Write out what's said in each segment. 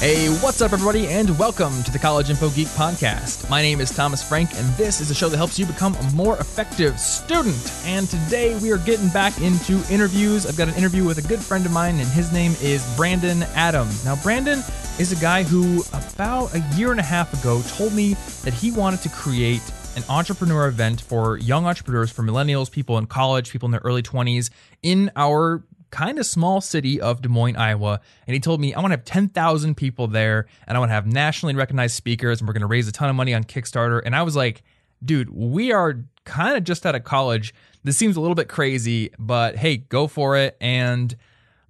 Hey, what's up, everybody, and welcome to the College Info Geek Podcast. My name is Thomas Frank, and this is a show that helps you become a more effective student. And today we are getting back into interviews. I've got an interview with a good friend of mine, and his name is Brandon Adams. Now, Brandon is a guy who, about a year and a half ago, told me that he wanted to create an entrepreneur event for young entrepreneurs, for millennials, people in college, people in their early 20s in our kind of small city of Des Moines, Iowa. And he told me, I want to have 10,000 people there and I want to have nationally recognized speakers and we're going to raise a ton of money on Kickstarter. And I was like, dude, we are kind of just out of college. This seems a little bit crazy, but hey, go for it. And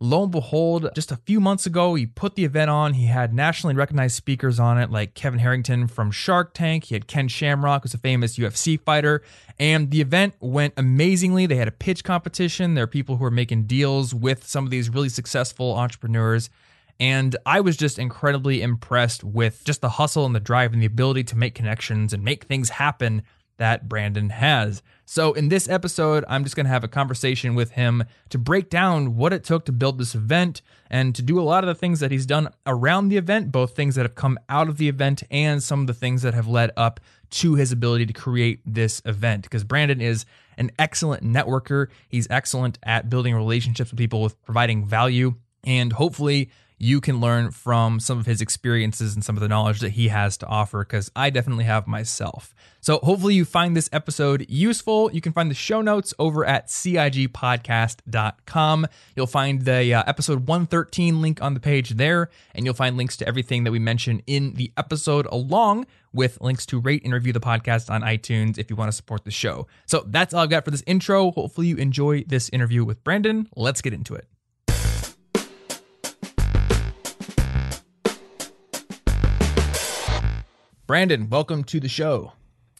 lo and behold, just a few months ago, he put the event on. He had nationally recognized speakers on it, like Kevin Harrington from Shark Tank. He had Ken Shamrock, who's a famous UFC fighter. And the event went amazingly. They had a pitch competition. There are people who are making deals with some of these really successful entrepreneurs. And I was just incredibly impressed with just the hustle and the drive and the ability to make connections and make things happen that Brandon has. So, in this episode, I'm just going to have a conversation with him to break down what it took to build this event and to do a lot of the things that he's done around the event, both things that have come out of the event and some of the things that have led up to his ability to create this event. Because Brandon is an excellent networker, he's excellent at building relationships with people, with providing value, and hopefully, you can learn from some of his experiences and some of the knowledge that he has to offer because I definitely have myself. So hopefully you find this episode useful. You can find the show notes over at cigpodcast.com. You'll find the uh, episode 113 link on the page there, and you'll find links to everything that we mention in the episode along with links to rate and review the podcast on iTunes if you want to support the show. So that's all I've got for this intro. Hopefully you enjoy this interview with Brandon. Let's get into it. Brandon, welcome to the show.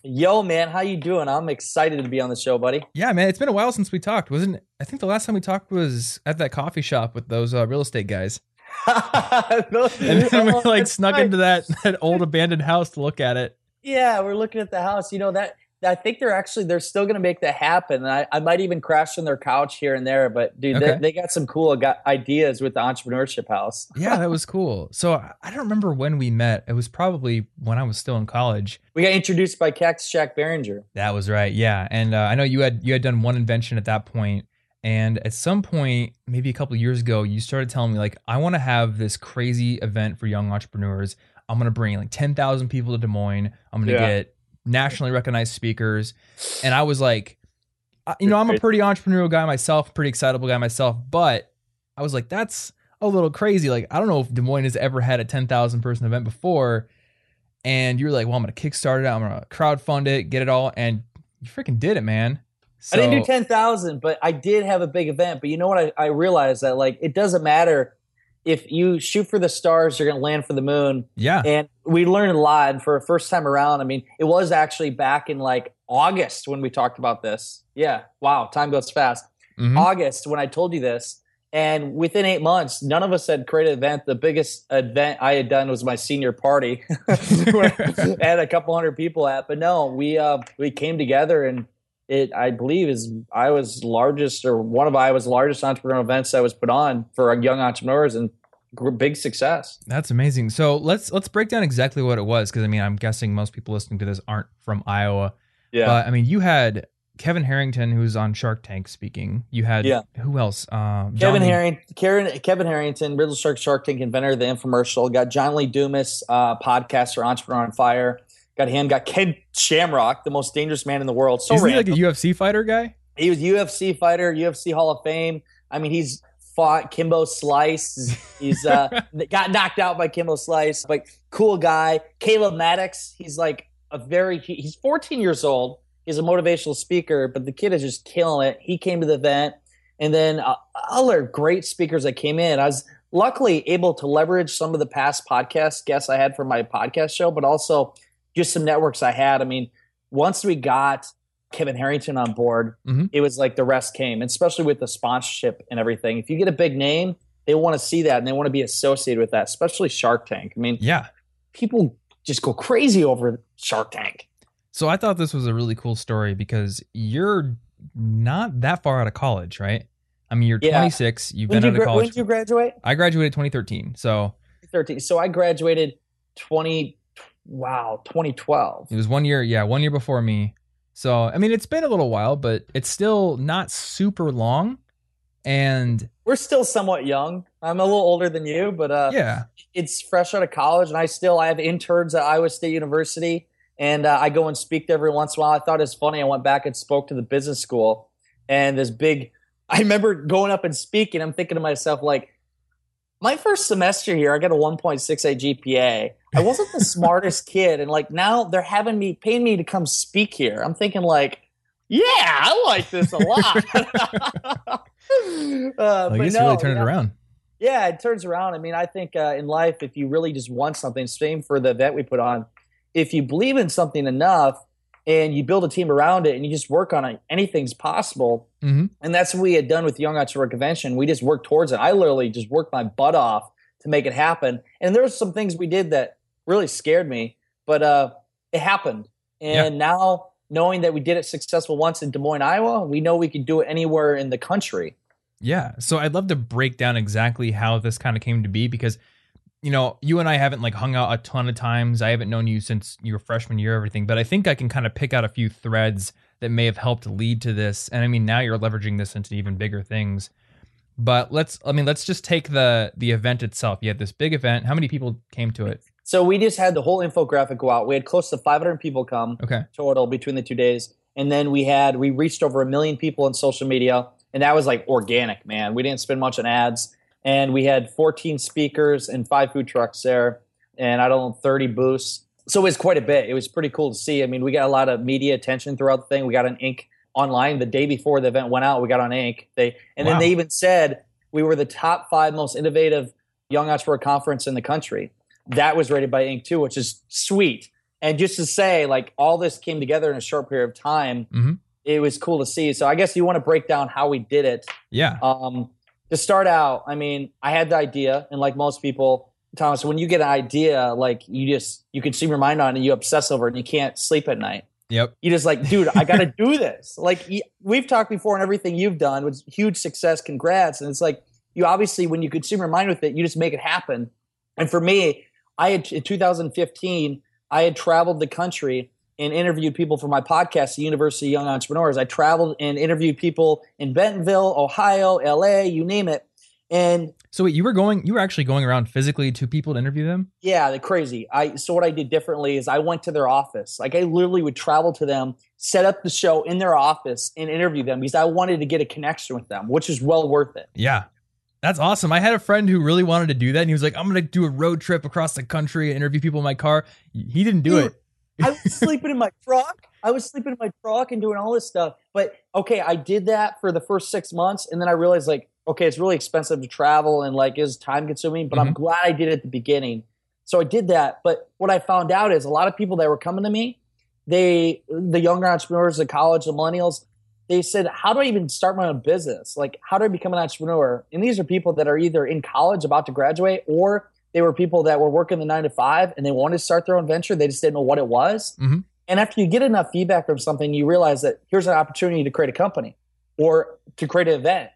Yo, man, how you doing? I'm excited to be on the show, buddy. Yeah, man, it's been a while since we talked, wasn't? I think the last time we talked was at that coffee shop with those uh, real estate guys. and then we like snuck into that that old abandoned house to look at it. Yeah, we're looking at the house. You know that I think they're actually they're still going to make that happen. I, I might even crash on their couch here and there. But dude, okay. they, they, got some cool got ideas with the entrepreneurship house. yeah, that was cool. So I don't remember when we met. It was probably when I was still in college. We got introduced by Cactus Jack Behringer. That was right. Yeah, and uh, I know you had you had done one invention at that point, and at some point, maybe a couple years ago, you started telling me like, I want to have this crazy event for young entrepreneurs. I'm gonna bring like ten thousand people to Des Moines. I'm gonna yeah. get nationally recognized speakers. And I was like, you know, I'm a pretty entrepreneurial guy myself, pretty excitable guy myself, but I was like, that's a little crazy. Like, I don't know if Des Moines has ever had a 10,000 person event before. And you're like, well, I'm going to kickstart it. I'm going to crowdfund it, get it all. And you freaking did it, man. So, I didn't do 10,000, but I did have a big event. But you know what? I, I realized that like, it doesn't matter if you shoot for the stars, you're going to land for the moon. Yeah. And we learned a lot. And for a first time around, I mean, it was actually back in like August when we talked about this. Yeah. Wow. Time goes fast. Mm-hmm. August when I told you this. And within eight months, none of us had created an event. The biggest event I had done was my senior party. I had a couple hundred people at, but no, we uh, we came together and it I believe is Iowa's largest or one of Iowa's largest entrepreneurial events that was put on for young entrepreneurs and big success. That's amazing. So let's let's break down exactly what it was because I mean I'm guessing most people listening to this aren't from Iowa. Yeah. But I mean you had Kevin Harrington who's on Shark Tank speaking. You had yeah. who else? Um, Kevin Harrington, Karen, Kevin Harrington, Riddle Shark Shark Tank inventor of the infomercial. Got John Lee Dumas, uh, podcaster, entrepreneur on fire. Got him. Got Ken Shamrock, the most dangerous man in the world. So Isn't he like a UFC fighter guy? He was UFC fighter, UFC Hall of Fame. I mean, he's fought Kimbo Slice. He's uh, got knocked out by Kimbo Slice, but cool guy. Caleb Maddox. He's like a very. He's 14 years old. He's a motivational speaker, but the kid is just killing it. He came to the event, and then uh, other great speakers that came in. I was luckily able to leverage some of the past podcast guests I had for my podcast show, but also just some networks I had. I mean, once we got Kevin Harrington on board, mm-hmm. it was like the rest came, especially with the sponsorship and everything. If you get a big name, they want to see that and they want to be associated with that, especially Shark Tank. I mean, yeah, people just go crazy over Shark Tank. So I thought this was a really cool story because you're not that far out of college, right? I mean, you're yeah. 26. You've when been out of college. When did you graduate? I graduated 2013. So 2013. So I graduated 20. Wow, 2012. It was one year, yeah, one year before me. So I mean, it's been a little while, but it's still not super long. And we're still somewhat young. I'm a little older than you, but uh, yeah, it's fresh out of college, and I still I have interns at Iowa State University, and uh, I go and speak to every once in a while. I thought it was funny. I went back and spoke to the business school, and this big. I remember going up and speaking. I'm thinking to myself like, my first semester here, I got a 1.68 GPA. I wasn't the smartest kid, and like now they're having me paying me to come speak here. I'm thinking like, yeah, I like this a lot. uh, well, I guess no, you really turn it around. Yeah, it turns around. I mean, I think uh, in life, if you really just want something, same for the event we put on. If you believe in something enough and you build a team around it and you just work on it, anything's possible. Mm-hmm. And that's what we had done with Young Entrepreneur Convention. We just worked towards it. I literally just worked my butt off to make it happen. And there were some things we did that really scared me, but uh, it happened. And yeah. now knowing that we did it successful once in Des Moines, Iowa, we know we can do it anywhere in the country. Yeah. So I'd love to break down exactly how this kind of came to be because you know, you and I haven't like hung out a ton of times. I haven't known you since your freshman year, everything, but I think I can kind of pick out a few threads that may have helped lead to this. And I mean, now you're leveraging this into even bigger things. But let's, I mean, let's just take the the event itself. You had this big event. How many people came to it? So we just had the whole infographic go out. We had close to 500 people come okay. total between the two days, and then we had we reached over a million people on social media, and that was like organic, man. We didn't spend much on ads, and we had 14 speakers and five food trucks there, and I don't know 30 booths. So it was quite a bit. It was pretty cool to see. I mean, we got a lot of media attention throughout the thing. We got an Inc. online the day before the event went out. We got on Inc. They and wow. then they even said we were the top five most innovative young entrepreneur conference in the country. That was rated by Inc. too, which is sweet. And just to say, like all this came together in a short period of time, mm-hmm. it was cool to see. So I guess you want to break down how we did it. Yeah. Um, to start out, I mean, I had the idea, and like most people, Thomas, when you get an idea, like you just you consume your mind on it, and you obsess over it, and you can't sleep at night. Yep. You just like, dude, I got to do this. Like we've talked before, and everything you've done was huge success. Congrats. And it's like you obviously, when you consume your mind with it, you just make it happen. And for me, I had in 2015, I had traveled the country and interviewed people for my podcast, the University of Young Entrepreneurs. I traveled and interviewed people in Bentonville, Ohio, LA, you name it. And so wait, you were going you were actually going around physically to people to interview them? Yeah, they're crazy. I so what I did differently is I went to their office. Like I literally would travel to them, set up the show in their office and interview them because I wanted to get a connection with them, which is well worth it. Yeah. That's awesome. I had a friend who really wanted to do that, and he was like, "I'm going to do a road trip across the country and interview people in my car." He didn't do Dude, it. I was sleeping in my truck. I was sleeping in my truck and doing all this stuff. But okay, I did that for the first six months, and then I realized like, okay, it's really expensive to travel and like is time consuming. But mm-hmm. I'm glad I did it at the beginning. So I did that. But what I found out is a lot of people that were coming to me, they the younger entrepreneurs, the college, the millennials, they said, How do I even start my own business? Like, how do I become an entrepreneur? And these are people that are either in college about to graduate or they were people that were working the nine to five and they wanted to start their own venture. They just didn't know what it was. Mm-hmm. And after you get enough feedback from something, you realize that here's an opportunity to create a company or to create an event.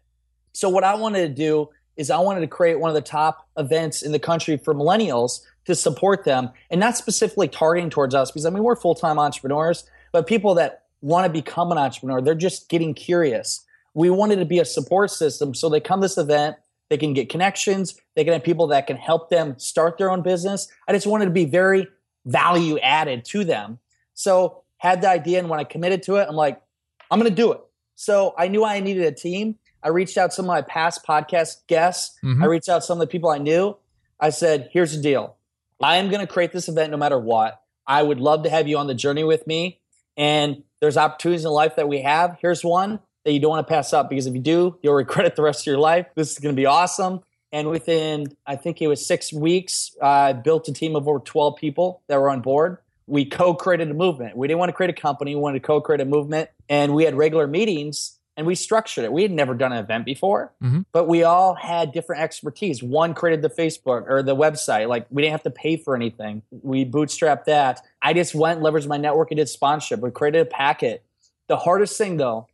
So, what I wanted to do is I wanted to create one of the top events in the country for millennials to support them and not specifically targeting towards us because I mean, we're full time entrepreneurs, but people that want to become an entrepreneur. They're just getting curious. We wanted to be a support system so they come to this event, they can get connections, they can have people that can help them start their own business. I just wanted to be very value added to them. So had the idea and when I committed to it, I'm like, I'm going to do it. So I knew I needed a team. I reached out to some of my past podcast guests. Mm-hmm. I reached out to some of the people I knew. I said, here's the deal. I am going to create this event no matter what. I would love to have you on the journey with me. And there's opportunities in life that we have. Here's one that you don't want to pass up because if you do, you'll regret it the rest of your life. This is going to be awesome. And within, I think it was six weeks, I built a team of over 12 people that were on board. We co created a movement. We didn't want to create a company, we wanted to co create a movement. And we had regular meetings and we structured it. We had never done an event before, mm-hmm. but we all had different expertise. One created the Facebook or the website. Like we didn't have to pay for anything. We bootstrapped that. I just went, leveraged my network and did sponsorship. We created a packet. The hardest thing though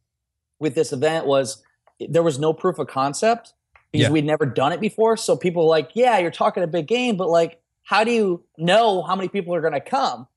with this event was there was no proof of concept. because Yeah. we'd never done it before. So people were like, yeah, you're talking a big game, but like, how do you know how many people are going to come?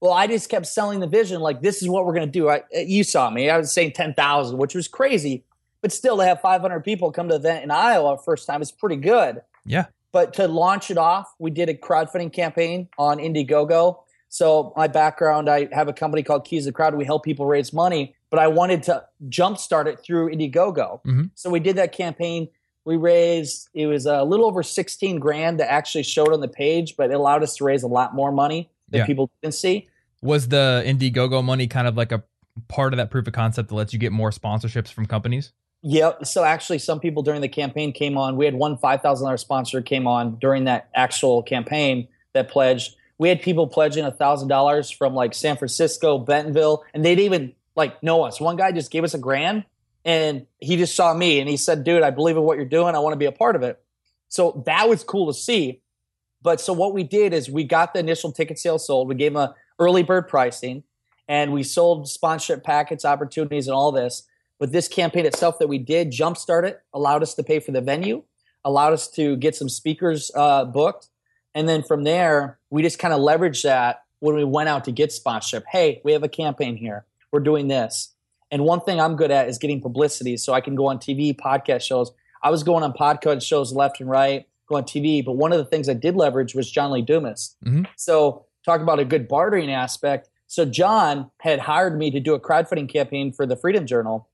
Well, I just kept selling the vision like this is what we're going to do. I, uh, you saw me. I was saying 10,000, which was crazy. But still, to have 500 people come to the event in Iowa first time is pretty good. Yeah. But to launch it off, we did a crowdfunding campaign on Indiegogo. So my background, I have a company called Keys to the Crowd. We help people raise money, but I wanted to jumpstart it through Indiegogo. Mhm. So we did that campaign. We raised it was a little over 16 grand that actually showed on the page, but it allowed us to raise a lot more money that Yeah. people didn't see. Was the Indiegogo money kind of like a part of that proof of concept that lets you get more sponsorships from companies? Yep. So actually, some people during the campaign came on. We had one five thousand dollars sponsor came on during that actual campaign that pledged. We had people pledging a thousand dollars from like San Francisco, Bentonville, and they'd even like know us. One guy just gave us a grand, and he just saw me and he said, "Dude, I believe in what you're doing. I want to be a part of it." So that was cool to see. But so what we did is we got the initial ticket sales sold. We gave them a early bird pricing, and we sold sponsorship packets, opportunities, and all this. But this campaign itself that we did jumpstart it, allowed us to pay for the venue, allowed us to get some speakers uh, booked, and then from there we just kind of leveraged that when we went out to get sponsorship. Hey, we have a campaign here. We're doing this. And one thing I'm good at is getting publicity, so I can go on TV, podcast shows. I was going on podcast shows left and right, go on TV. But one of the things I did leverage was John Lee Dumas. Mhm. So talk about a good bartering aspect. So John had hired me to do a crowdfunding campaign for the Freedom Journal,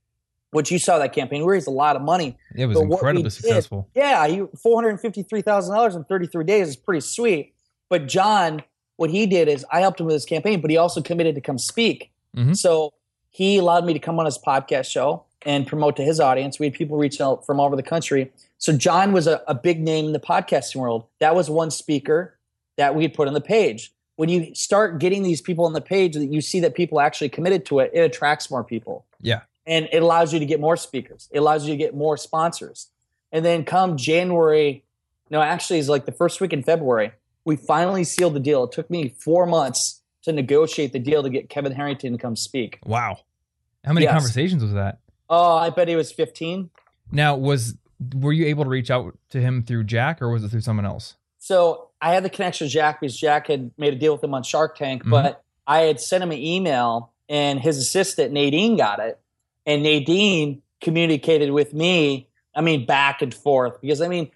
which you saw that campaign. We raised a lot of money. It was incredibly did- successful. Yeah, four hundred fifty three thousand dollars in thirty three days is pretty sweet. But John, what he did is I helped him with his campaign, but he also committed to come speak. Mhm. So he allowed me to come on his podcast show and promote to his audience. We had people reach out from all over the country. So John was a, a big name in the podcasting world. That was one speaker that we had put on the page. When you start getting these people on the page, that you see that people actually committed to it, it attracts more people Yeah. and it allows you to get more speakers. It allows you to get more sponsors. And then come January, no, actually, it's like the first week in February, we finally sealed the deal. It took me four months to negotiate the deal to get Kevin Harrington to come speak. Wow. How many Yes. conversations was that? Oh, I bet he was 15. Now, was were you able to reach out to him through Jack or was it through someone else? So I had the connection with Jack because Jack had made a deal with him on Shark Tank, Mhm. but I had sent him an email and his assistant Nadine got it. And Nadine communicated with me, I mean, back and forth because I mean,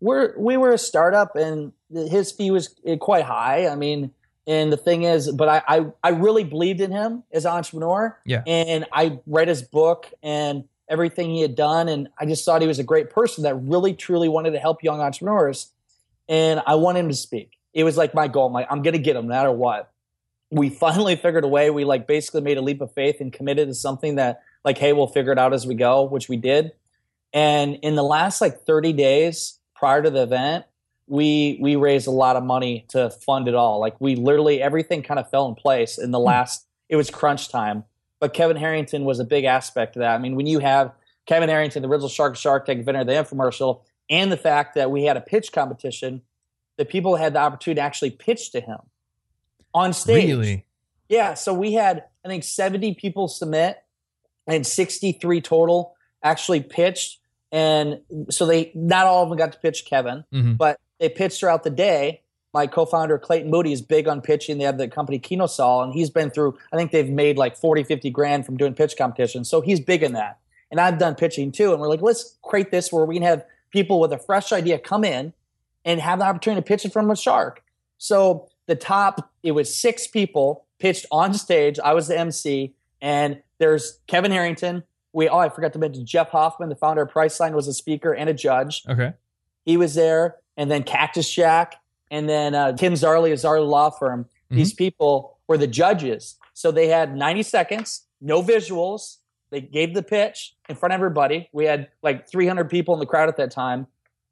we're we were a startup and his fee was eh, quite high. I mean, and the thing is, but I I, I really believed in him as an entrepreneur. Yeah. And I read his book and everything he had done, and I just thought he was a great person that really truly wanted to help young entrepreneurs and I want him to speak. It was like my goal. I'm like, I'm gonna get him no matter what. We finally figured a way. We like basically made a leap of faith and committed to something that like, hey, we'll figure it out as we go, which we did. And in the last like 30 days prior to the event, we we raised a lot of money to fund it all. Like we literally everything kind of fell in place in the last. It was crunch time, but Kevin Harrington was a big aspect of that. I mean, when you have Kevin Harrington, the original Shark Shark Tank winner, the infomercial, and the fact that we had a pitch competition that people had the opportunity to actually pitch to him on stage. Really? Yeah. So we had, I think, 70 people submit and 63 total actually pitched. And so they, not all of them got to pitch Kevin, Mhm. but they pitched throughout the day. My co-founder Clayton Moody is big on pitching. They have the company Kinosol, and he's been through. I think they've made like 40, 50 grand from doing pitch competitions. So he's big in that. And I've done pitching too. And we're like, let's create this where we can have people with a fresh idea come in and have the opportunity to pitch it from a shark. So the top, it was six people pitched on stage. I was the MC, and there's Kevin Harrington. We oh, I forgot to mention Jeff Hoffman, the founder of Priceline, was a speaker and a judge. Okay. He was there, and then Cactus Jack, and then uh, Tim Zarley, a Zarley Law Firm. These people were the judges. So they had 90 seconds, no visuals. They gave the pitch in front of everybody. We had like 300 people in the crowd at that time.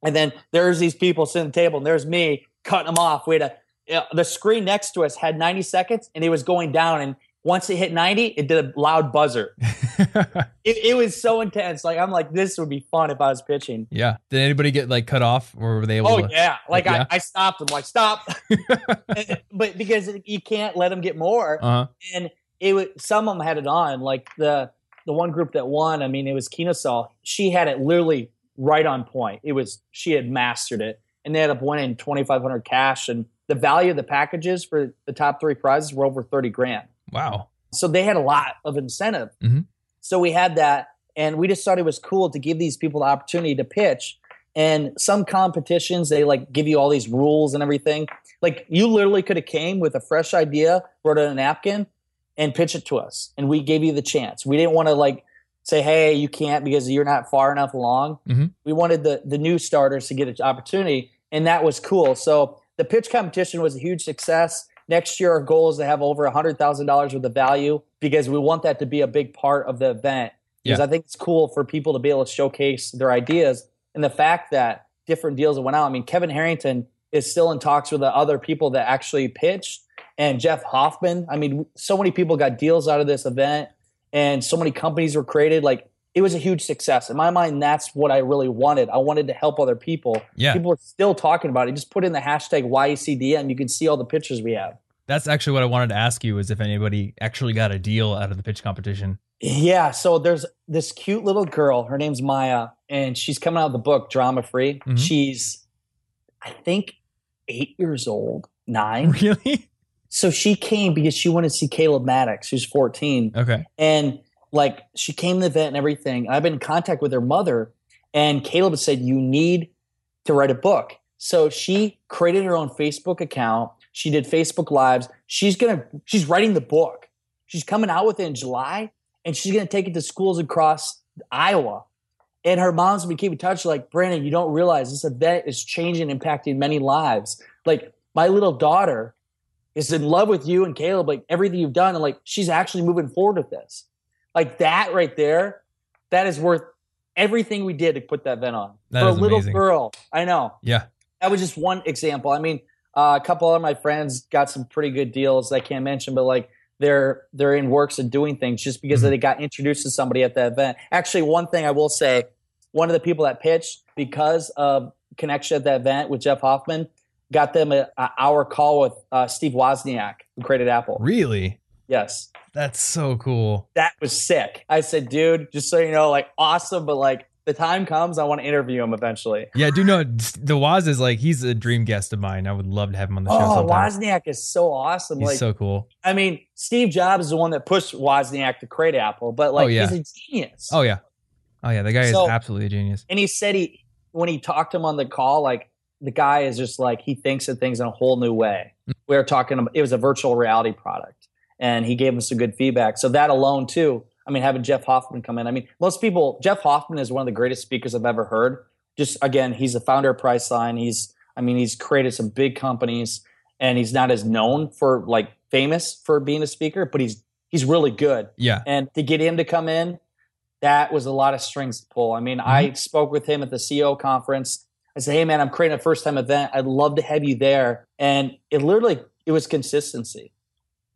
And then there's these people sitting at the table, and there's me cutting them off. We had a, you know, the screen next to us had 90 seconds, and it was going down. And once it hit 90, it did a loud buzzer. It, it was so intense. Like I'm like, this would be fun if I was pitching. yeah. Did anybody get like cut off or were they able Oh to? yeah, like. I, I stopped. I'm like, stop, but because you can't let them get more. Uh huh. and it was some of them had it on like the the one group that won i mean it was kinosol she had it literally right on point. It was she had mastered it, and they ended up winning twenty five hundred cash, and the value of the packages for the top three prizes were over thirty grand. Wow! So they had a lot of incentive. Mhm. So we had that, and we just thought it was cool to give these people the opportunity to pitch. And some competitions, they like give you all these rules and everything. Like you literally could have came with a fresh idea, wrote it on a napkin, and pitch it to us, and we gave you the chance. We didn't want to like say, "Hey, you can't because you're not far enough along." Mhm. We wanted the the new starters to get an opportunity, and that was cool. So the pitch competition was a huge success. Next year, our goal is to have over hundred thousand dollars worth of value because we want that to be a big part of the event. Because Yeah. I think it's cool for people to be able to showcase their ideas and the fact that different deals that went out. I mean, Kevin Harrington is still in talks with the other people that actually pitched, and Jeff Hoffman. I mean, so many people got deals out of this event, and so many companies were created. Like it was a huge success in my mind. That's what I really wanted. I wanted to help other people. Yeah, People are still talking about it. Just put in the hashtag YECDM. You can see all the pictures we have. that's actually what I wanted to ask you is if anybody actually got a deal out of the pitch competition. Yeah, so there's this cute little girl. Her name's Maya, and she's coming out of the book Drama Free. Mhm. She's, I think, eight years old, nine. Really? So she came because she wanted to see Caleb Maddox, who's 14. Okay. And like she came to the event and everything. And I've been in contact with her mother, and Caleb said, You need to write a book. So she created her own Facebook account. She did Facebook Lives. She's gonna she's writing the book. She's coming out with it in July, and she's gonna take it to schools across Iowa. And her mom's been keeping in touch, like, Brandon, you don't realize this event is changing, impacting many lives. Like, my little daughter is in love with you and Caleb, like everything you've done, and like she's actually moving forward with this. Like that right there, that is worth everything we did to put that event on. That For a little amazing. girl. I know. Yeah. That was just one example. I mean, uh, a couple of my friends got some pretty good deals that I can't mention, but like they're they're in works and doing things just because Mhm. they got introduced to somebody at the event. Actually, one thing I will say, one of the people that pitched because of connection at the event with Jeff Hoffman got them a, a hour call with uh, Steve Wozniak, who created Apple. Really? Yes, That's so cool. that was sick. I said, dude, just so you know, like awesome, but like the time comes, I want to interview him eventually. Yeah, do know the Woz is like he's a dream guest of mine. I would love to have him on the show Oh, sometime. Wozniak is so awesome. He's like, so cool. I mean, Steve Jobs is the one that pushed Wozniak to create Apple, but like Oh, yeah. he's a genius. Oh yeah. Oh yeah, the guy So- is absolutely a genius. And he said he when he talked to him on the call, like the guy is just like he thinks of things in a whole new way. Mm. We were talking about it was a virtual reality product, and he gave us some good feedback. So that alone too. I mean, having Jeff Hoffman come in. I mean, most people. Jeff Hoffman is one of the greatest speakers I've ever heard. Just again, he's the founder of Priceline. He's, I mean, he's created some big companies, and he's not as known for like famous for being a speaker, but he's he's really good. Yeah. And to get him to come in, that was a lot of strings to pull. I mean, I mm-hmm. spoke with him at the CEO conference. I said, "Hey, man, I'm creating a first time event. I'd love to have you there." And it literally it was consistency.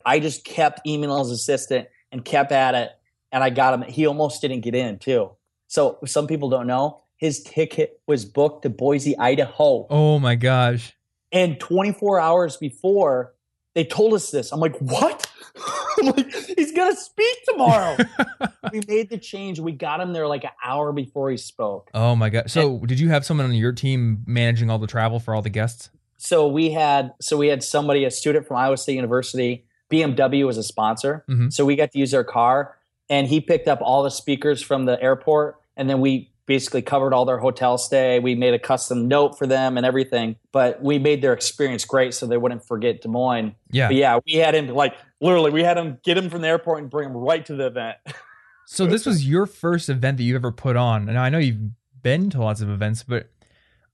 I just kept emailing his assistant and kept at it, and I got him. He almost didn't get in too. So some people don't know his ticket was booked to Boise, Idaho, Oh my gosh. and 24 hours before they told us this. I'm like, what? I'm like, he's gonna speak tomorrow. we made the change. We got him there like an hour before he spoke. Oh my god. So did you have someone on your team managing all the travel for all the guests? So we had so we had somebody, a student from Iowa State University. BMW was a sponsor, Mhm. so we got to use their car, and he picked up all the speakers from the airport, and then we basically covered all their hotel stay. We made a custom note for them and everything, but we made their experience great so they wouldn't forget Des Moines. Yeah. But yeah, we had him like literally, we had him get him from the airport and bring him right to the event. So this was your first event that you ever put on. And I know you've been to lots of events, but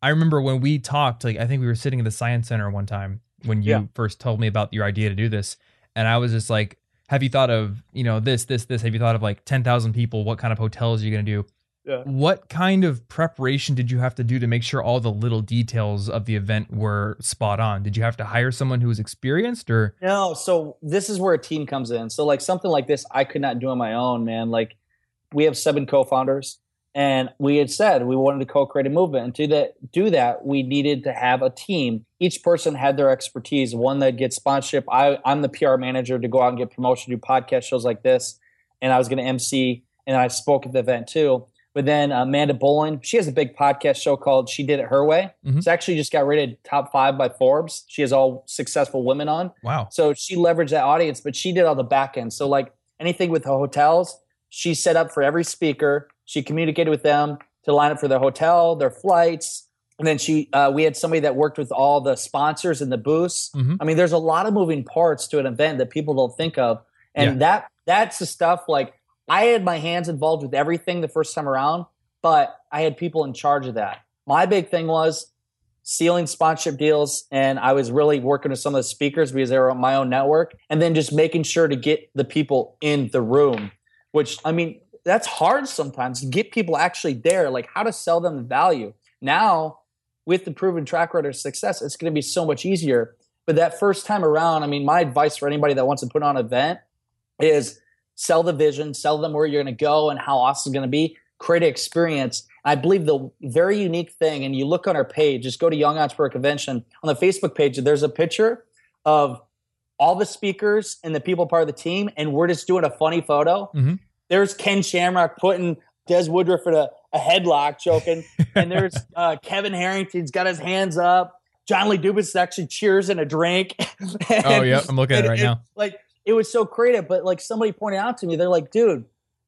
I remember when we talked, like I think we were sitting at the science center one time when you Yeah. first told me about your idea to do this. And I was just like, have you thought of, you know, this, this, this? Have you thought of like 10,000 people? What kind of hotels are you going to do? Yeah. What kind of preparation did you have to do to make sure all the little details of the event were spot on? Did you have to hire someone who was experienced or? No, so this is where a team comes in. So like something like this, I could not do on my own, man. Like we have seven co-founders, and we had said we wanted to co-create a movement. And to that, do that, we needed to have a team. Each person had their expertise. One that gets sponsorship. I, I'm the PR manager to go out and get promotion, do podcast shows like this, and I was going to MC, and I spoke at the event too. But then Amanda Bolin, she has a big podcast show called She Did It Her Way. Mhm. It's actually just got rated top five by Forbes. She has all successful women on. Wow. So she leveraged that audience, but she did all the back end. So like anything with the hotels, she set up for every speaker. She communicated with them to line up for their hotel, their flights, and then she uh, we had somebody that worked with all the sponsors and the booths. Mhm. I mean, there's a lot of moving parts to an event that people don't think of, and Yeah. that that's the stuff. Like I had my hands involved with everything the first time around, but I had people in charge of that. My big thing was sealing sponsorship deals and I was really working with some of the speakers because they were on my own network and then just making sure to get the people in the room which I mean that's hard sometimes to get people actually there like how to sell them the value now with the proven track record of success it's going to be so much easier but that first time around I mean my advice for anybody that wants to put on an event is sell the vision sell them where you're going to go and how awesome it's going to be create an experience I believe the very unique thing, and you look on our page, just go to Young Entrepreneur Convention on the Facebook page. There's a picture of all the speakers and the people part of the team, and we're just doing a funny photo. Mhm. There's Ken Shamrock putting Des Woodruff in a, a headlock, choking. and there's uh, Kevin Harrington's got his hands up. John Lee Dumas actually cheers in a drink. Oh, yeah. I'm looking at it right now. Like it was so creative, but like somebody pointed out to me, they're like, dude,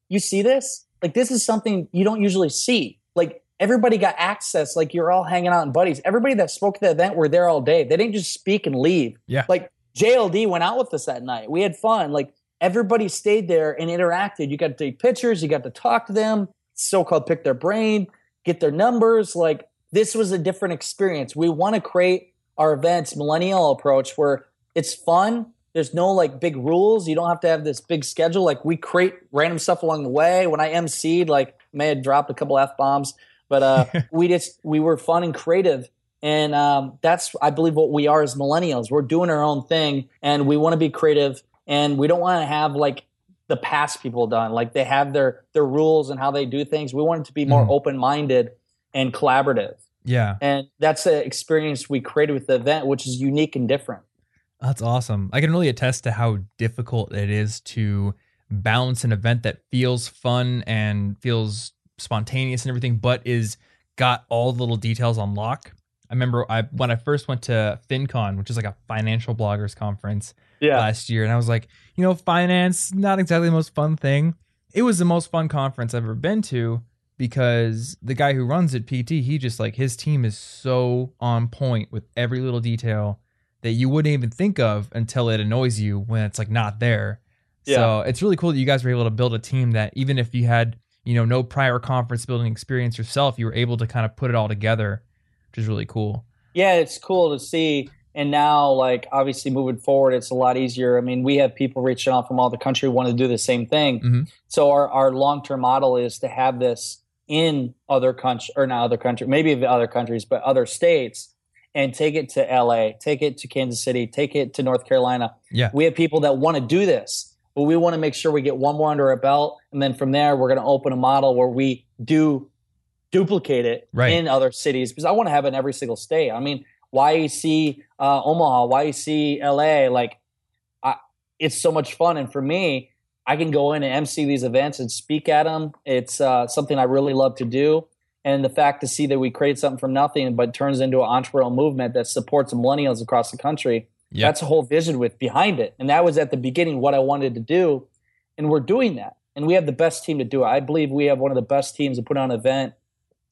you see this? Like this is something you don't usually see. Like everybody got access. Like you're all hanging out in buddies. Everybody that spoke at the event were there all day. They didn't just speak and leave. Yeah. Like JLD went out with us that night. We had fun. Like everybody stayed there and interacted. You got to take pictures. You got to talk to them. So called pick their brain, get their numbers. Like this was a different experience. We want to create our events millennial approach where it's fun. There's no like big rules. You don't have to have this big schedule. Like we create random stuff along the way. When I emceed, like may have dropped a couple f bombs, but uh, we just we were fun and creative, and um, that's I believe what we are as millennials. We're doing our own thing, and we want to be creative, and we don't want to have like the past people done. Like they have their their rules and how they do things. We want it to be more Mhm. open minded and collaborative, Yeah. and that's the experience we created with the event, which is unique and different. That's awesome. I can really attest to how difficult it is to balance an event that feels fun and feels spontaneous and everything, but is got all the little details on lock. I remember I when I first went to FinCon, which is like a financial bloggers conference Yeah, last year, and I was like, you know, finance not exactly the most fun thing. It was the most fun conference I've ever been to because the guy who runs it, PT, he just like his team is so on point with every little detail that you wouldn't even think of until it annoys you when it's like not there. Yeah. So it's really cool that you guys were able to build a team that even if you had, you know, no prior conference building experience yourself, you were able to kind of put it all together, which is really cool. yeah, it's cool to see. And now, like obviously moving forward, it's a lot easier. I mean, we have people reaching out from all the country want to do the same thing. Mhm. So our our long term model is to have this in other countries or not other country, maybe the other countries, but other states, and take it to LA, take it to Kansas City, take it to North Carolina. Yeah. We have people that want to do this, but we want to make sure we get one more under our belt, and then from there, we're going to open a model where we do duplicate it Right. in other cities because I want to have it in every single state. I mean, YEC uh, Omaha, YEC LA, like I, it's so much fun. And for me, I can go in and MC these events and speak at them. It's uh, something I really love to do. And the fact to see that we create something from nothing, but turns into an entrepreneurial movement that supports millennials across the country. Yeah. That's a whole vision with behind it. And that was at the beginning what I wanted to do. And we're doing that. And we have the best team to do it. I believe we have one of the best teams to put on an event.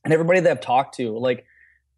And everybody that I've talked to, like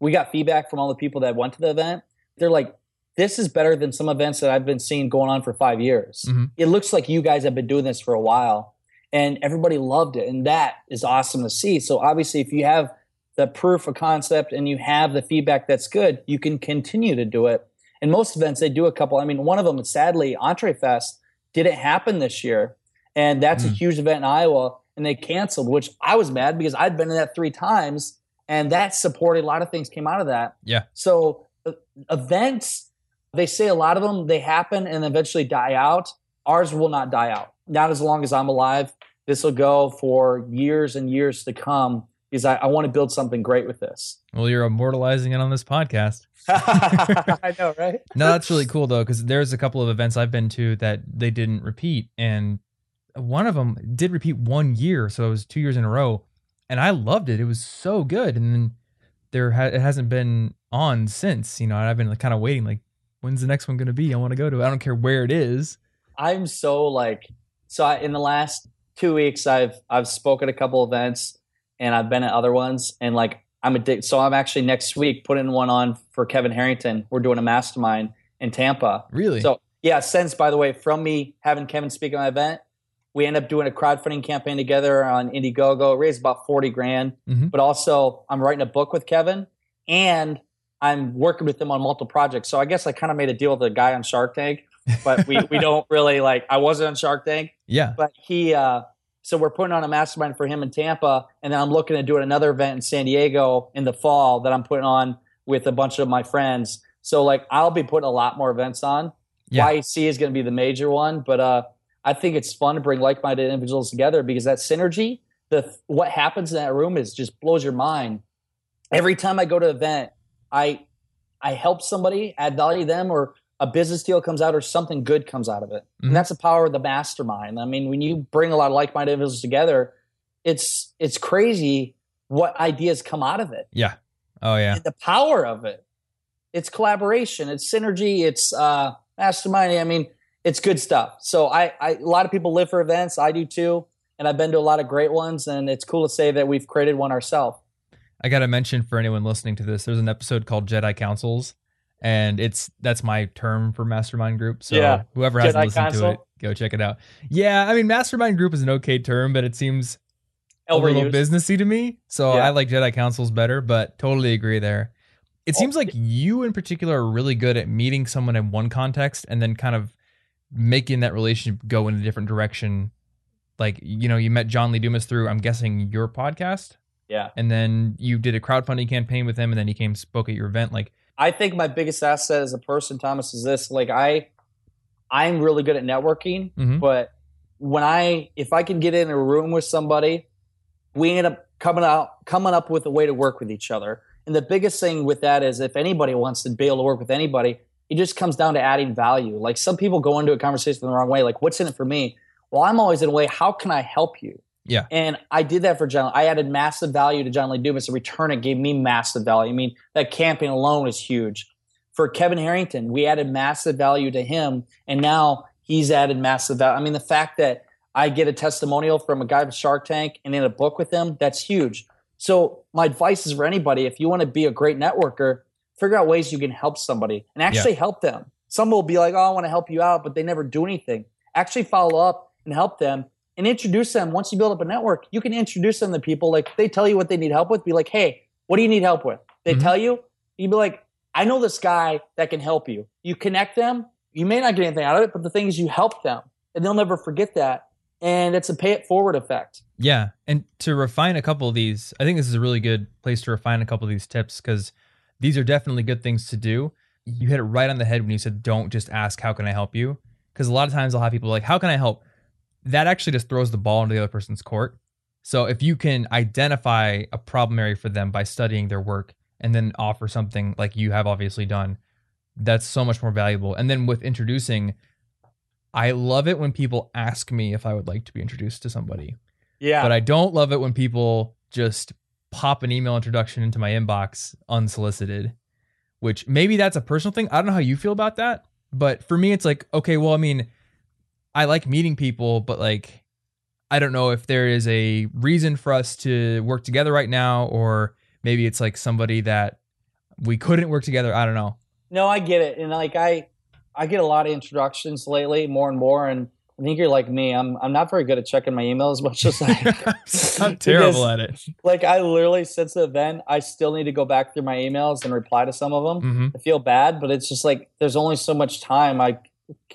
we got feedback from all the people that went to the event. They're like, this is better than some events that I've been seeing going on for five years. Mhm. It looks like you guys have been doing this for a while. And everybody loved it. And that is awesome to see. So obviously, if you have the proof of concept and you have the feedback that's good, you can continue to do it. And most events, they do a couple. I mean, one of them, sadly, EntreFEST didn't happen this year. And that's a Mm. huge event in Iowa. And they canceled, which I was mad because I'd been in that three times. And that supported a lot of things came out of that. Yeah. So uh, events, they say a lot of them, they happen and eventually die out. Ours will not die out. Not as long as I'm alive. This will go for years and years to come because I, I want to build something great with this. Well, you're immortalizing it on this podcast. I know, right? No, that's really cool though, because there's a couple of events I've been to that they didn't repeat, and one of them did repeat one year, so it was two years in a row, and I loved it. It was so good. And then there ha- it hasn't been on since. You know, I've been like, kind of waiting. Like, when's the next one going to be? I want to go to. it. I don't care where it is. I'm so like so. I, in the last two weeks, I've I've spoken at a couple events, and I've been at other ones, and like I'm addicted. So I'm actually next week putting one on for Kevin Harrington. We're doing a mastermind in Tampa. Really? So yeah, since by the way, from me having Kevin speak at my event, we end up doing a crowdfunding campaign together on Indiegogo. Raised about forty grand, Mhm. but also I'm writing a book with Kevin, and I'm working with him on multiple projects. So I guess I kind of made a deal with the guy on Shark Tank, but we we don't really like. I wasn't on Shark Tank, yeah. but he. uh So we're putting on a mastermind for him in Tampa, and then I'm looking at doing another event in San Diego in the fall that I'm putting on with a bunch of my friends. So like I'll be putting a lot more events on. Yeah. YEC is going to be the major one, but uh, I think it's fun to bring like-minded individuals together because that synergy, the what happens in that room is just blows your mind. Every time I go to an event, I I help somebody, add value to them, or a business deal comes out, or something good comes out of it, Mhm. and that's the power of the mastermind. I mean, when you bring a lot of like-minded individuals together, it's it's crazy what ideas come out of it Yeah. Oh yeah. the power of it. It's collaboration, it's synergy, it's uh, masterminding. I mean, it's good stuff. So I, I, a lot of people live for events. I do too, and I've been to a lot of great ones. And it's cool to say that we've created one ourselves. I gotta mention for anyone listening to this, there's an episode called Jedi Councils, and it's that's my term for mastermind group. So Yeah. whoever hasn't Jedi listened to it, go check it out. Yeah, I mean, mastermind group is an okay term, but it seems a little businessy to me. So Yeah. I like Jedi Councils better, but totally agree there. It Oh, seems like you in particular are really good at meeting someone in one context and then kind of making that relationship go in a different direction. Like, you know, you met John Lee Dumas through, I'm guessing, your podcast, Yeah. and then you did a crowdfunding campaign with him, and then he came spoke at your event. Like, I think my biggest asset as a person, Thomas, is this. Like I, I'm really good at networking, Mhm. but when I, if I can get in a room with somebody, we end up coming out, coming up with a way to work with each other. And the biggest thing with that is if anybody wants to be able to work with anybody, it just comes down to adding value. Like some people go into a conversation the wrong way. Like, what's in it for me? Well, I'm always in a way, how can I help you? Yeah. And I did that for John. I added massive value to John Lee Dumas. In return, it gave me massive value. I mean, that campaign alone is huge. For Kevin Harrington, we added massive value to him, and now he's added massive value. I mean, the fact that I get a testimonial from a guy from Shark Tank and in a book with him, that's huge. So my advice is for anybody, if you want to be a great networker, figure out ways you can help somebody and actually help them. Some will be like, oh, I want to help you out, but they never do anything. Actually follow up and help them and introduce them. Once you build up a network, you can introduce them to people. Like they tell you what they need help with, be like, hey, what do you need help with? They Mhm. tell you, you'd be like, I know this guy that can help you. You connect them. You may not get anything out of it, but the thing is you help them and they'll never forget that. And it's a pay it forward effect. Yeah, and to refine a couple of these, I think this is a really good place to refine a couple of these tips because these are definitely good things to do. You hit it right on the head when you said, "Don't just ask, how can I help you?" Because a lot of times I'll have people like, "How can I help?" That actually just throws the ball into the other person's court. So if you can identify a problem area for them by studying their work and then offer something like you have obviously done, that's so much more valuable. And then with introducing, I love it when people ask me if I would like to be introduced to somebody Yeah. but I don't love it when people just pop an email introduction into my inbox unsolicited, which maybe that's a personal thing. I don't know how you feel about that, but for me, it's like, okay, well, I mean, I like meeting people, but like, I don't know if there is a reason for us to work together right now, or maybe it's like somebody that we couldn't work together. I don't know. No, I get it. And like I I get a lot of introductions lately, more and more, and I think you're like me. I'm I'm not very good at checking my email as much as I I'm terrible at it. like I literally since the event, I still need to go back through my emails and reply to some of them. hmm I feel bad, but it's just like there's only so much time. I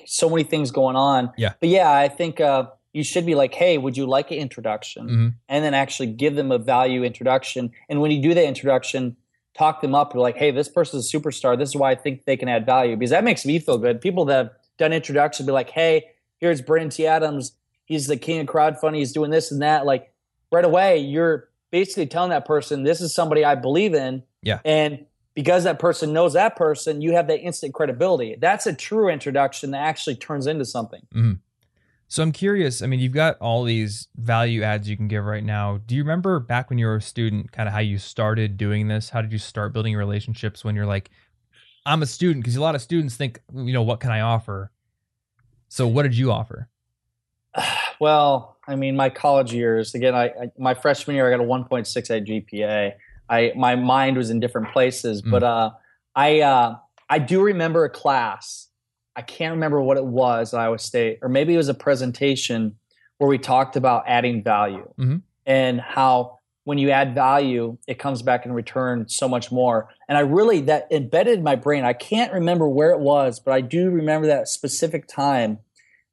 so many things going on. Yeah. But yeah, I think uh, you should be like, hey, would you like an introduction? Mhm. And then actually give them a value introduction. And when you do that introduction, talk them up. You're like, hey, this person's a superstar. This is why I think they can add value because that makes me feel good. People that have done introductions be like, hey, here's Brandon T. Adams. He's the king of crowdfunding. He's doing this and that. Like right away, you're basically telling that person, this is somebody I believe in. Yeah. And because that person knows that person, you have that instant credibility. That's a true introduction that actually turns into something. Mm-hmm. So I'm curious. I mean, you've got all these value adds you can give right now. Do you remember back when you were a student, kind of how you started doing this? How did you start building relationships when you're like, I'm a student? Because a lot of students think, you know, what can I offer? So what did you offer? Well, I mean, my college years. Again, I, I my freshman year, I got a 1.68 GPA. I my mind was in different places, Mm. but uh, I uh, I do remember a class. I can't remember what it was at Iowa State, or maybe it was a presentation where we talked about adding value Mhm. and how when you add value, it comes back in return so much more. And I really that embedded in my brain. I can't remember where it was, but I do remember that specific time.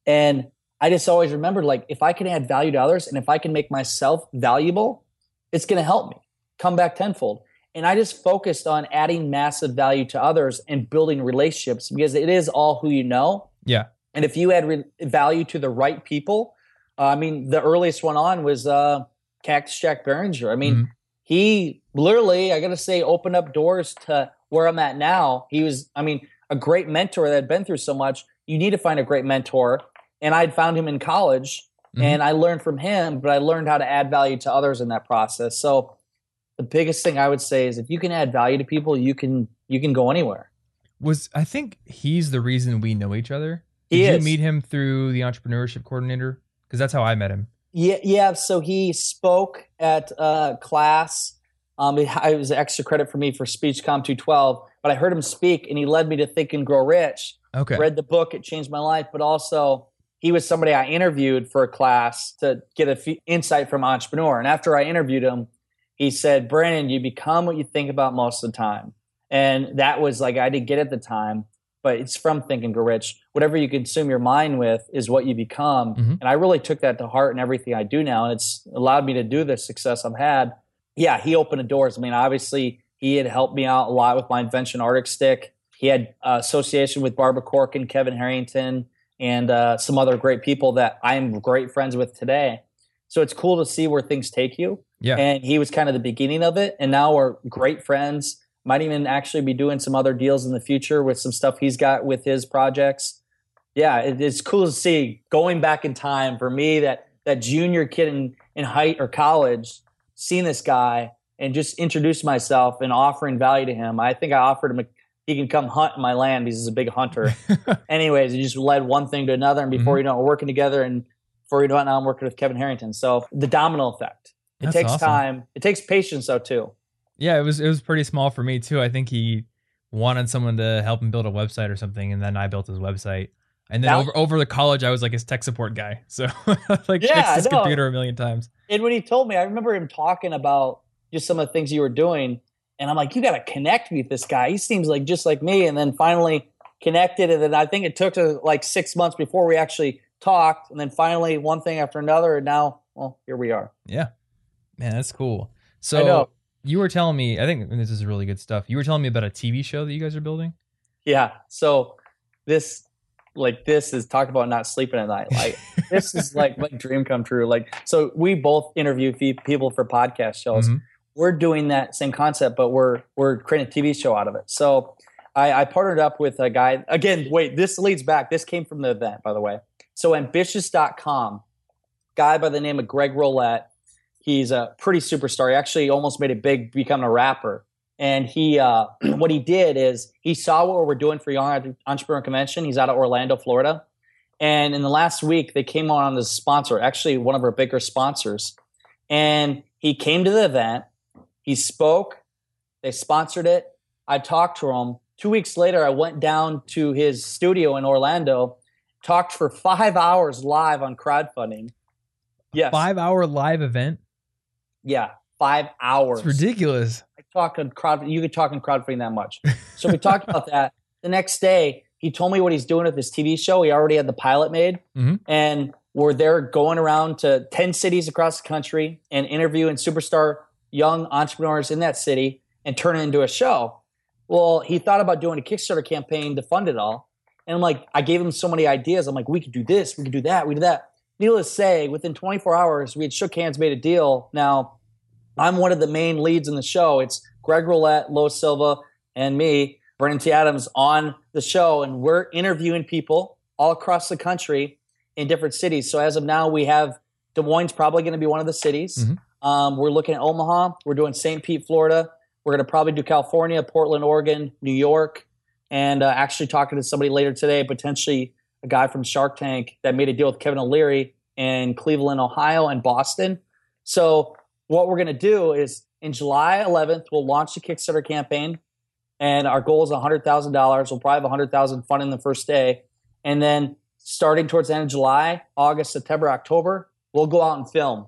And I just always remembered like if I can add value to others and if I can make myself valuable, it's going to help me come back tenfold. And I just focused on adding massive value to others and building relationships because it is all who you know. Yeah. And if you add re- value to the right people, uh, I mean, the earliest one on was uh, Cactus Jack Behringer. I mean, Mhm. he literally, I got to say, opened up doors to where I'm at now. He was, I mean, a great mentor that had been through so much. You need to find a great mentor. And I'd found him in college Mhm. and I learned from him, but I learned how to add value to others in that process. So the biggest thing I would say is if you can add value to people, you can you can go anywhere. Was I think he's the reason we know each other? He Did is. you meet him through the entrepreneurship coordinator? Because that's how I met him. Yeah, yeah. So he spoke at uh, class. Um, it, it was extra credit for me for SpeechCom 212, but I heard him speak, and he led me to Think and Grow Rich. Okay. Read the book; it changed my life. But also, he was somebody I interviewed for a class to get a f- insight from entrepreneur. And after I interviewed him, he said, "Brandon, you become what you think about most of the time." And that was like I didn't get at the time, but it's from Think and Grow Rich. Whatever you consume your mind with is what you become. Mhm. And I really took that to heart in everything I do now. And it's allowed me to do the success I've had. Yeah, he opened the doors. I mean, obviously, he had helped me out a lot with my invention ArcticStick. He had uh, association with Barbara Corcoran, Kevin Harrington, and uh, some other great people that I am great friends with today. So it's cool to see where things take you. Yeah. And he was kind of the beginning of it. And now we're great friends. Might even actually be doing some other deals in the future with some stuff he's got with his projects. Yeah, it, it's cool to see going back in time for me that that junior kid in, in height or college, seeing this guy and just introduce myself and offering value to him. I think I offered him a, he can come hunt in my land because he's a big hunter. Anyways, he just led one thing to another, and before Mhm. you know it, we're working together. And before you know it, now I'm working with Kevin Harrington. So the domino effect. It That's takes awesome. time. It takes patience, though, too. Yeah, it was it was pretty small for me too. I think he wanted someone to help him build a website or something, and then I built his website. And then Now- over over the college, I was like his tech support guy. So like Yeah, fixed his know. computer a million times. And when he told me, I remember him talking about just some of the things you were doing, and I'm like, you got to connect me with this guy. He seems like just like me. And then finally connected, and then I think it took to like six months before we actually talked, and then finally one thing after another, and now, well, here we are. Yeah, man, that's cool. So know. You were telling me, I think this is really good stuff. You were telling me about a TV show that you guys are building. Yeah. So this, like, this is talk about not sleeping at night. Like, this is like my dream come true. Like, so we both interview people for podcast shows. Mhm. We're doing that same concept, but we're we're creating a TV show out of it. So I, I partnered up with a guy. Again, wait, this leads back. This came from the event, by the way. So ambitious.com, guy by the name of Greg Rollett. He's a pretty superstar. He actually almost made it big becoming a rapper. And he, uh, what he did is he saw what we're doing for Young Entrepreneur Convention. He's out of Orlando, Florida. And in the last week, they came on as a sponsor, actually one of our bigger sponsors. And he came to the event. He spoke. They sponsored it. I talked to him. Two weeks later, I went down to his studio in Orlando, talked for five hours live on crowdfunding. Yes. Five hour live event. Yeah. Five hours. It's ridiculous. I talk on crowd. You could talk on crowdfunding that much. So we talked about that. The next day, he told me what he's doing with his TV show. He already had the pilot made, Mhm. and we're there going around to ten cities across the country and interviewing superstar young entrepreneurs in that city and turn it into a show. Well, he thought about doing a Kickstarter campaign to fund it all, and I'm like, I gave him so many ideas. I'm like, we could do this, we could do that, we do that. Needless to say, within 24 hours, we had shook hands, made a deal. Now, I'm one of the main leads in the show. It's Greg Rollett, Lo Silva, and me, Brandon T. Adams, on the show, and we're interviewing people all across the country. in different cities. So as of now, we have Des Moines probably going to be one of the cities. Mm-hmm. Um, we're looking at Omaha. We're doing St. Pete, Florida. We're going to probably do California, Portland, Oregon, New York, and uh, actually talking to somebody later today, potentially a guy from Shark Tank that made a deal with Kevin O'Leary in Cleveland, Ohio, and Boston. So what we're going to do is in July 11th, we'll launch the Kickstarter campaign, and our goal is $100,000. We'll probably have 100,000 funding the first day, and then starting towards the end of July, August, September, October, we'll go out and film.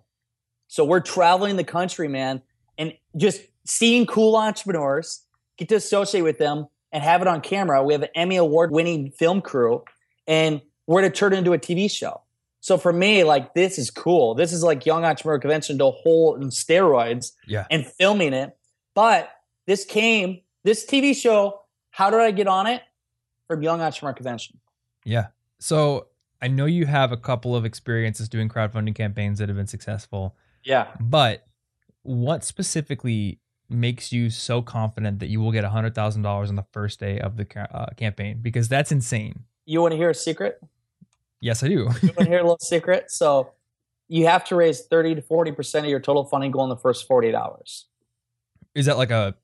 So we're traveling the country, man, and just seeing cool entrepreneurs, get to associate with them and have it on camera. We have an Emmy award winning film crew, and we're going to turn it into a TV show. So for me, like this is cool. This is like Young Entrepreneur Convention to whole in steroids yeah. and filming it. But this came, this TV show, how did I get on it? From Young Entrepreneur Convention. Yeah. So I know you have a couple of experiences doing crowdfunding campaigns that have been successful. Yeah. But what specifically makes you so confident that you will get $100,000 on the first day of the uh, campaign? Because that's insane. You want to hear a secret? Yes, I do. you want to hear a little secret? So you have to raise 30 to 40% of your total funding goal in the first 48 hours. Is that like a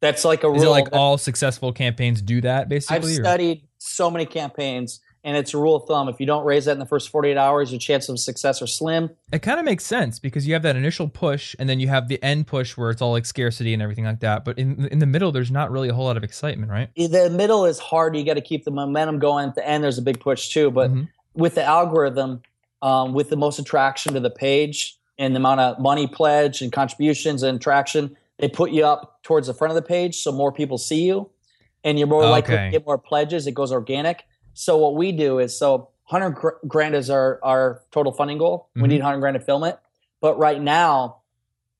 that's like a rule. Is it like all successful campaigns do that basically? I've or? studied so many campaigns and it's a rule of thumb. If you don't raise that in the first 48 hours, your chance of success are slim. It kind of makes sense because you have that initial push and then you have the end push where it's all like scarcity and everything like that. But in in the middle, there's not really a whole lot of excitement, right? The middle is hard. You got to keep the momentum going. At the end, there's a big push too. But mm-hmm. with the algorithm, um, with the most attraction to the page and the amount of money pledge and contributions and traction, they put you up towards the front of the page so more people see you and you're more okay. likely to get more pledges. It goes organic. So what we do is so 100 grand is our our total funding goal. Mm-hmm. We need 100 grand to film it. But right now,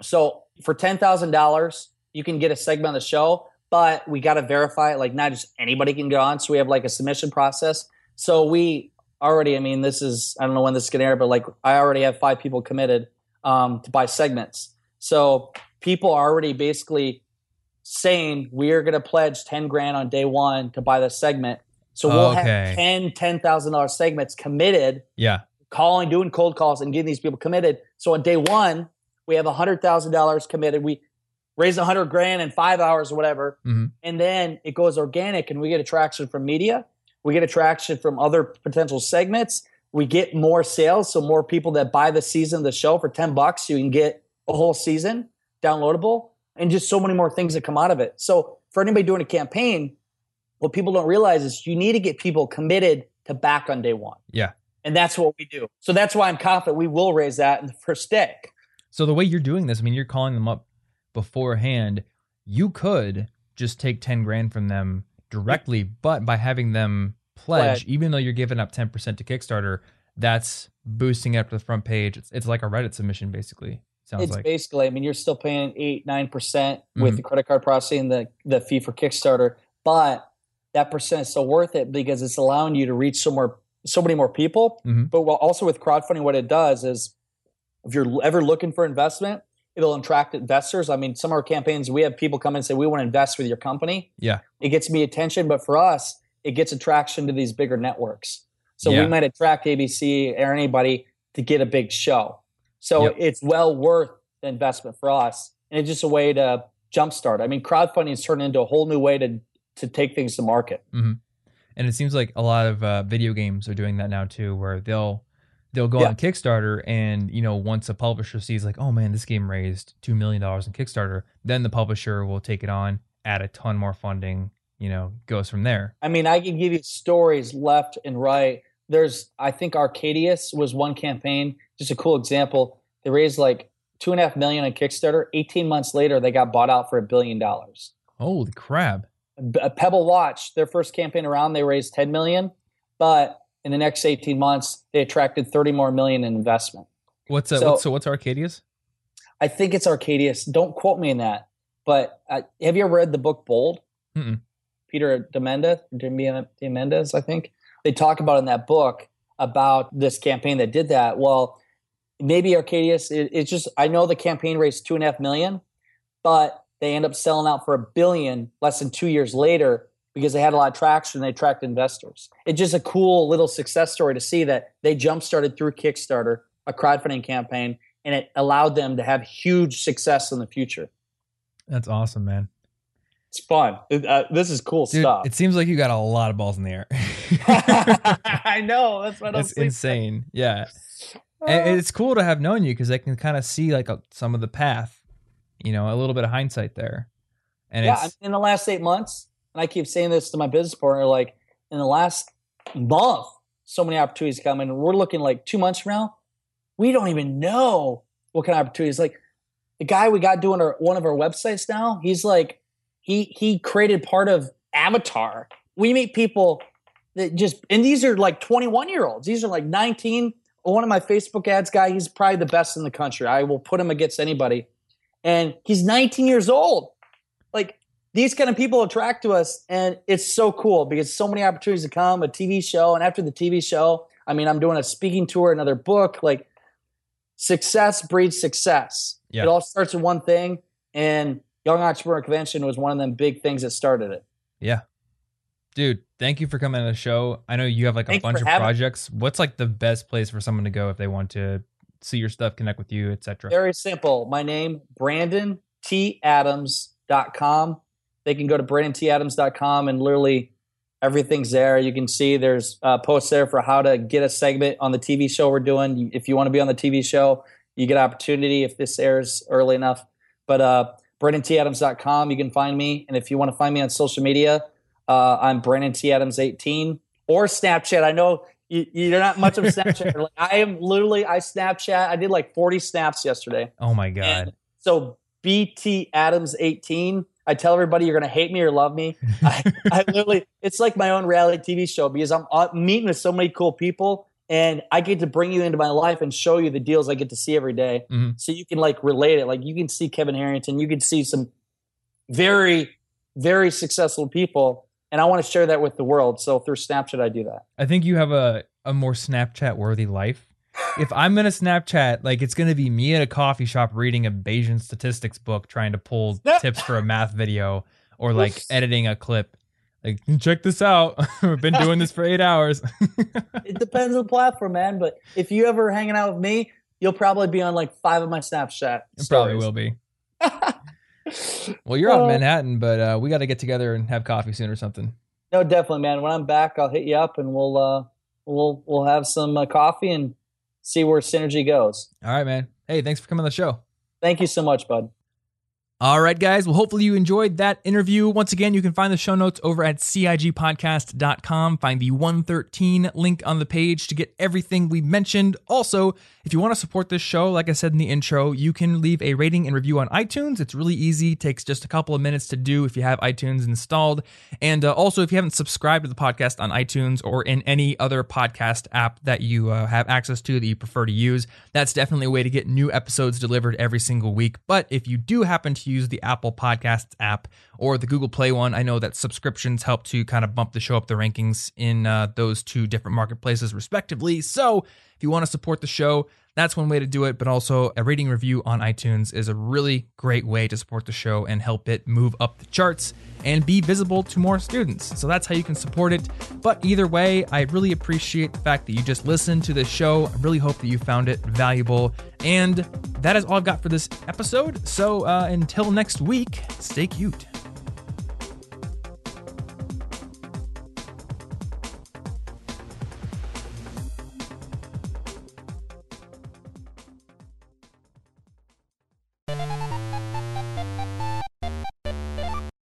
so for ten thousand dollars, you can get a segment of the show, but we got to verify it. Like not just anybody can go on. So we have like a submission process. So we already, I mean, this is I don't know when this is gonna air, but like I already have five people committed um, to buy segments. So people are already basically saying we're gonna pledge ten grand on day one to buy the segment so we'll okay. have 10 $10,000 segments committed. Yeah. Calling, doing cold calls and getting these people committed. So on day one, we have $100,000 committed. We raise a 100 grand in five hours or whatever. Mm-hmm. And then it goes organic and we get attraction from media. We get attraction from other potential segments. We get more sales. So more people that buy the season of the show for 10 bucks, you can get a whole season downloadable and just so many more things that come out of it. So for anybody doing a campaign, what people don't realize is you need to get people committed to back on day one. Yeah. And that's what we do. So that's why I'm confident we will raise that in the first day. So the way you're doing this, I mean, you're calling them up beforehand. You could just take 10 grand from them directly, but by having them pledge, pledge. even though you're giving up 10% to Kickstarter, that's boosting it up to the front page. It's, it's like a Reddit submission, basically. Sounds it's like. basically, I mean, you're still paying eight, nine percent with mm-hmm. the credit card processing, the the fee for Kickstarter, but that percent is so worth it because it's allowing you to reach so more so many more people. Mm-hmm. But also with crowdfunding, what it does is if you're ever looking for investment, it'll attract investors. I mean, some of our campaigns, we have people come and say, we want to invest with your company. Yeah. It gets me attention, but for us, it gets attraction to these bigger networks. So yeah. we might attract ABC or anybody to get a big show. So yep. it's well worth the investment for us. And it's just a way to jumpstart. I mean, crowdfunding has turned into a whole new way to to take things to market. Mm-hmm. And it seems like a lot of uh, video games are doing that now too, where they'll they'll go yeah. on Kickstarter and you know once a publisher sees like oh man this game raised two million dollars in Kickstarter, then the publisher will take it on, add a ton more funding, you know, goes from there. I mean, I can give you stories left and right. There's I think Arcadius was one campaign, just a cool example. They raised like two and a half million on Kickstarter. Eighteen months later, they got bought out for a billion dollars. Holy crap! A Pebble Watch, their first campaign around, they raised 10 million, but in the next 18 months, they attracted 30 more million in investment. What's uh, so, what's, so what's Arcadius? I think it's Arcadius. Don't quote me in that. But uh, have you ever read the book Bold? Mm-mm. Peter Diamandis, Diamandis, I think they talk about in that book about this campaign that did that. Well, maybe Arcadius. It, it's just I know the campaign raised two and a half million, but they end up selling out for a billion less than two years later because they had a lot of traction. They attract investors. It's just a cool little success story to see that they jump started through Kickstarter, a crowdfunding campaign, and it allowed them to have huge success in the future. That's awesome, man. It's fun. Uh, this is cool Dude, stuff. it seems like you got a lot of balls in the air. I know. That's what I'm That's insane. Yeah. And it's cool to have known you because I can kind of see like a, some of the path, you know, a little bit of hindsight there. And yeah, it's in the last eight months, and I keep saying this to my business partner, like in the last month, so many opportunities come And we're looking like two months from now, we don't even know what kind of opportunities. Like the guy we got doing our, one of our websites now, he's like, he he created part of Avatar. We meet people that just, and these are like 21 year olds. These are like 19. One of my Facebook ads guy, he's probably the best in the country. I will put him against anybody. And he's 19 years old. Like these kind of people attract to us, and it's so cool because so many opportunities to come, a TV show, and after the TV show, I mean, I'm doing a speaking tour, another book. Like success breeds success. Yeah. It all starts with one thing, and Young Entrepreneur Convention was one of them big things that started it. yeah. Dude, thank you for coming on the show. I know you have like a Thanks bunch of me. projects. What's like the best place for someone to go if they want to see your stuff, connect with you, etc.? Very simple. My name, Brandon T. Adams.com. They can go to BrandonTAdams.com and literally everything's there. You can see there's uh, posts there for how to get a segment on the TV show we're doing. If you want to be on the TV show, you get opportunity if this airs early enough. But uh, BrandonTAdams.com, you can find me. And if you want to find me on social media, uh, I'm Brandon T. Adams 18 or Snapchat. I know you, you're not much of a Snapchat. like, I am literally, I Snapchat. I did like 40 snaps yesterday. Oh my god. And so BT Adams 18. I tell everybody you're going to hate me or love me. I, I literally, it's like my own reality TV show because I'm meeting with so many cool people and I get to bring you into my life and show you the deals I get to see every day. Mhm. So you can like relate it. Like you can see Kevin Harrington, you can see some very, very successful people. And I want to share that with the world. So through Snapchat, I do that. I think you have a, a more Snapchat worthy life. If I'm gonna Snapchat, like it's gonna be me at a coffee shop reading a Bayesian statistics book, trying to pull tips for a math video, or like editing a clip. Like, check this out. We've been doing this for eight hours. it depends on the platform, man. But if you ever hanging out with me, you'll probably be on like five of my Snapchat. It probably will be. Well, you're out in Uh, Manhattan, but uh, we got to get together and have coffee soon or something. No, definitely, man. When I'm back, I'll hit you up and we'll uh, we'll we'll have some uh, coffee and see where synergy goes. All right, man. Hey, thanks for coming on the show. Thank you so much, bud. All right, guys. Well, hopefully you enjoyed that interview. Once again, you can find the show notes over at CIGpodcast.com. Find the 113 link on the page to get everything we mentioned. Also, if you want to support this show, like I said in the intro, you can leave a rating and review on iTunes. It's really easy, takes just a couple of minutes to do if you have iTunes installed. And uh, also, if you haven't subscribed to the podcast on iTunes or in any other podcast app that you uh, have access to that you prefer to use, that's definitely a way to get new episodes delivered every single week. But if you do happen to use the Apple Podcasts app or the Google Play one, I know that subscriptions help to kind of bump the show up the rankings in uh, those two different marketplaces, respectively. So if you want to support the show, that's one way to do it. But also, a rating review on iTunes is a really great way to support the show and help it move up the charts and be visible to more students. So that's how you can support it. But either way, I really appreciate the fact that you just listened to this show. I really hope that you found it valuable. And that is all I've got for this episode. So uh, until next week, stay cute.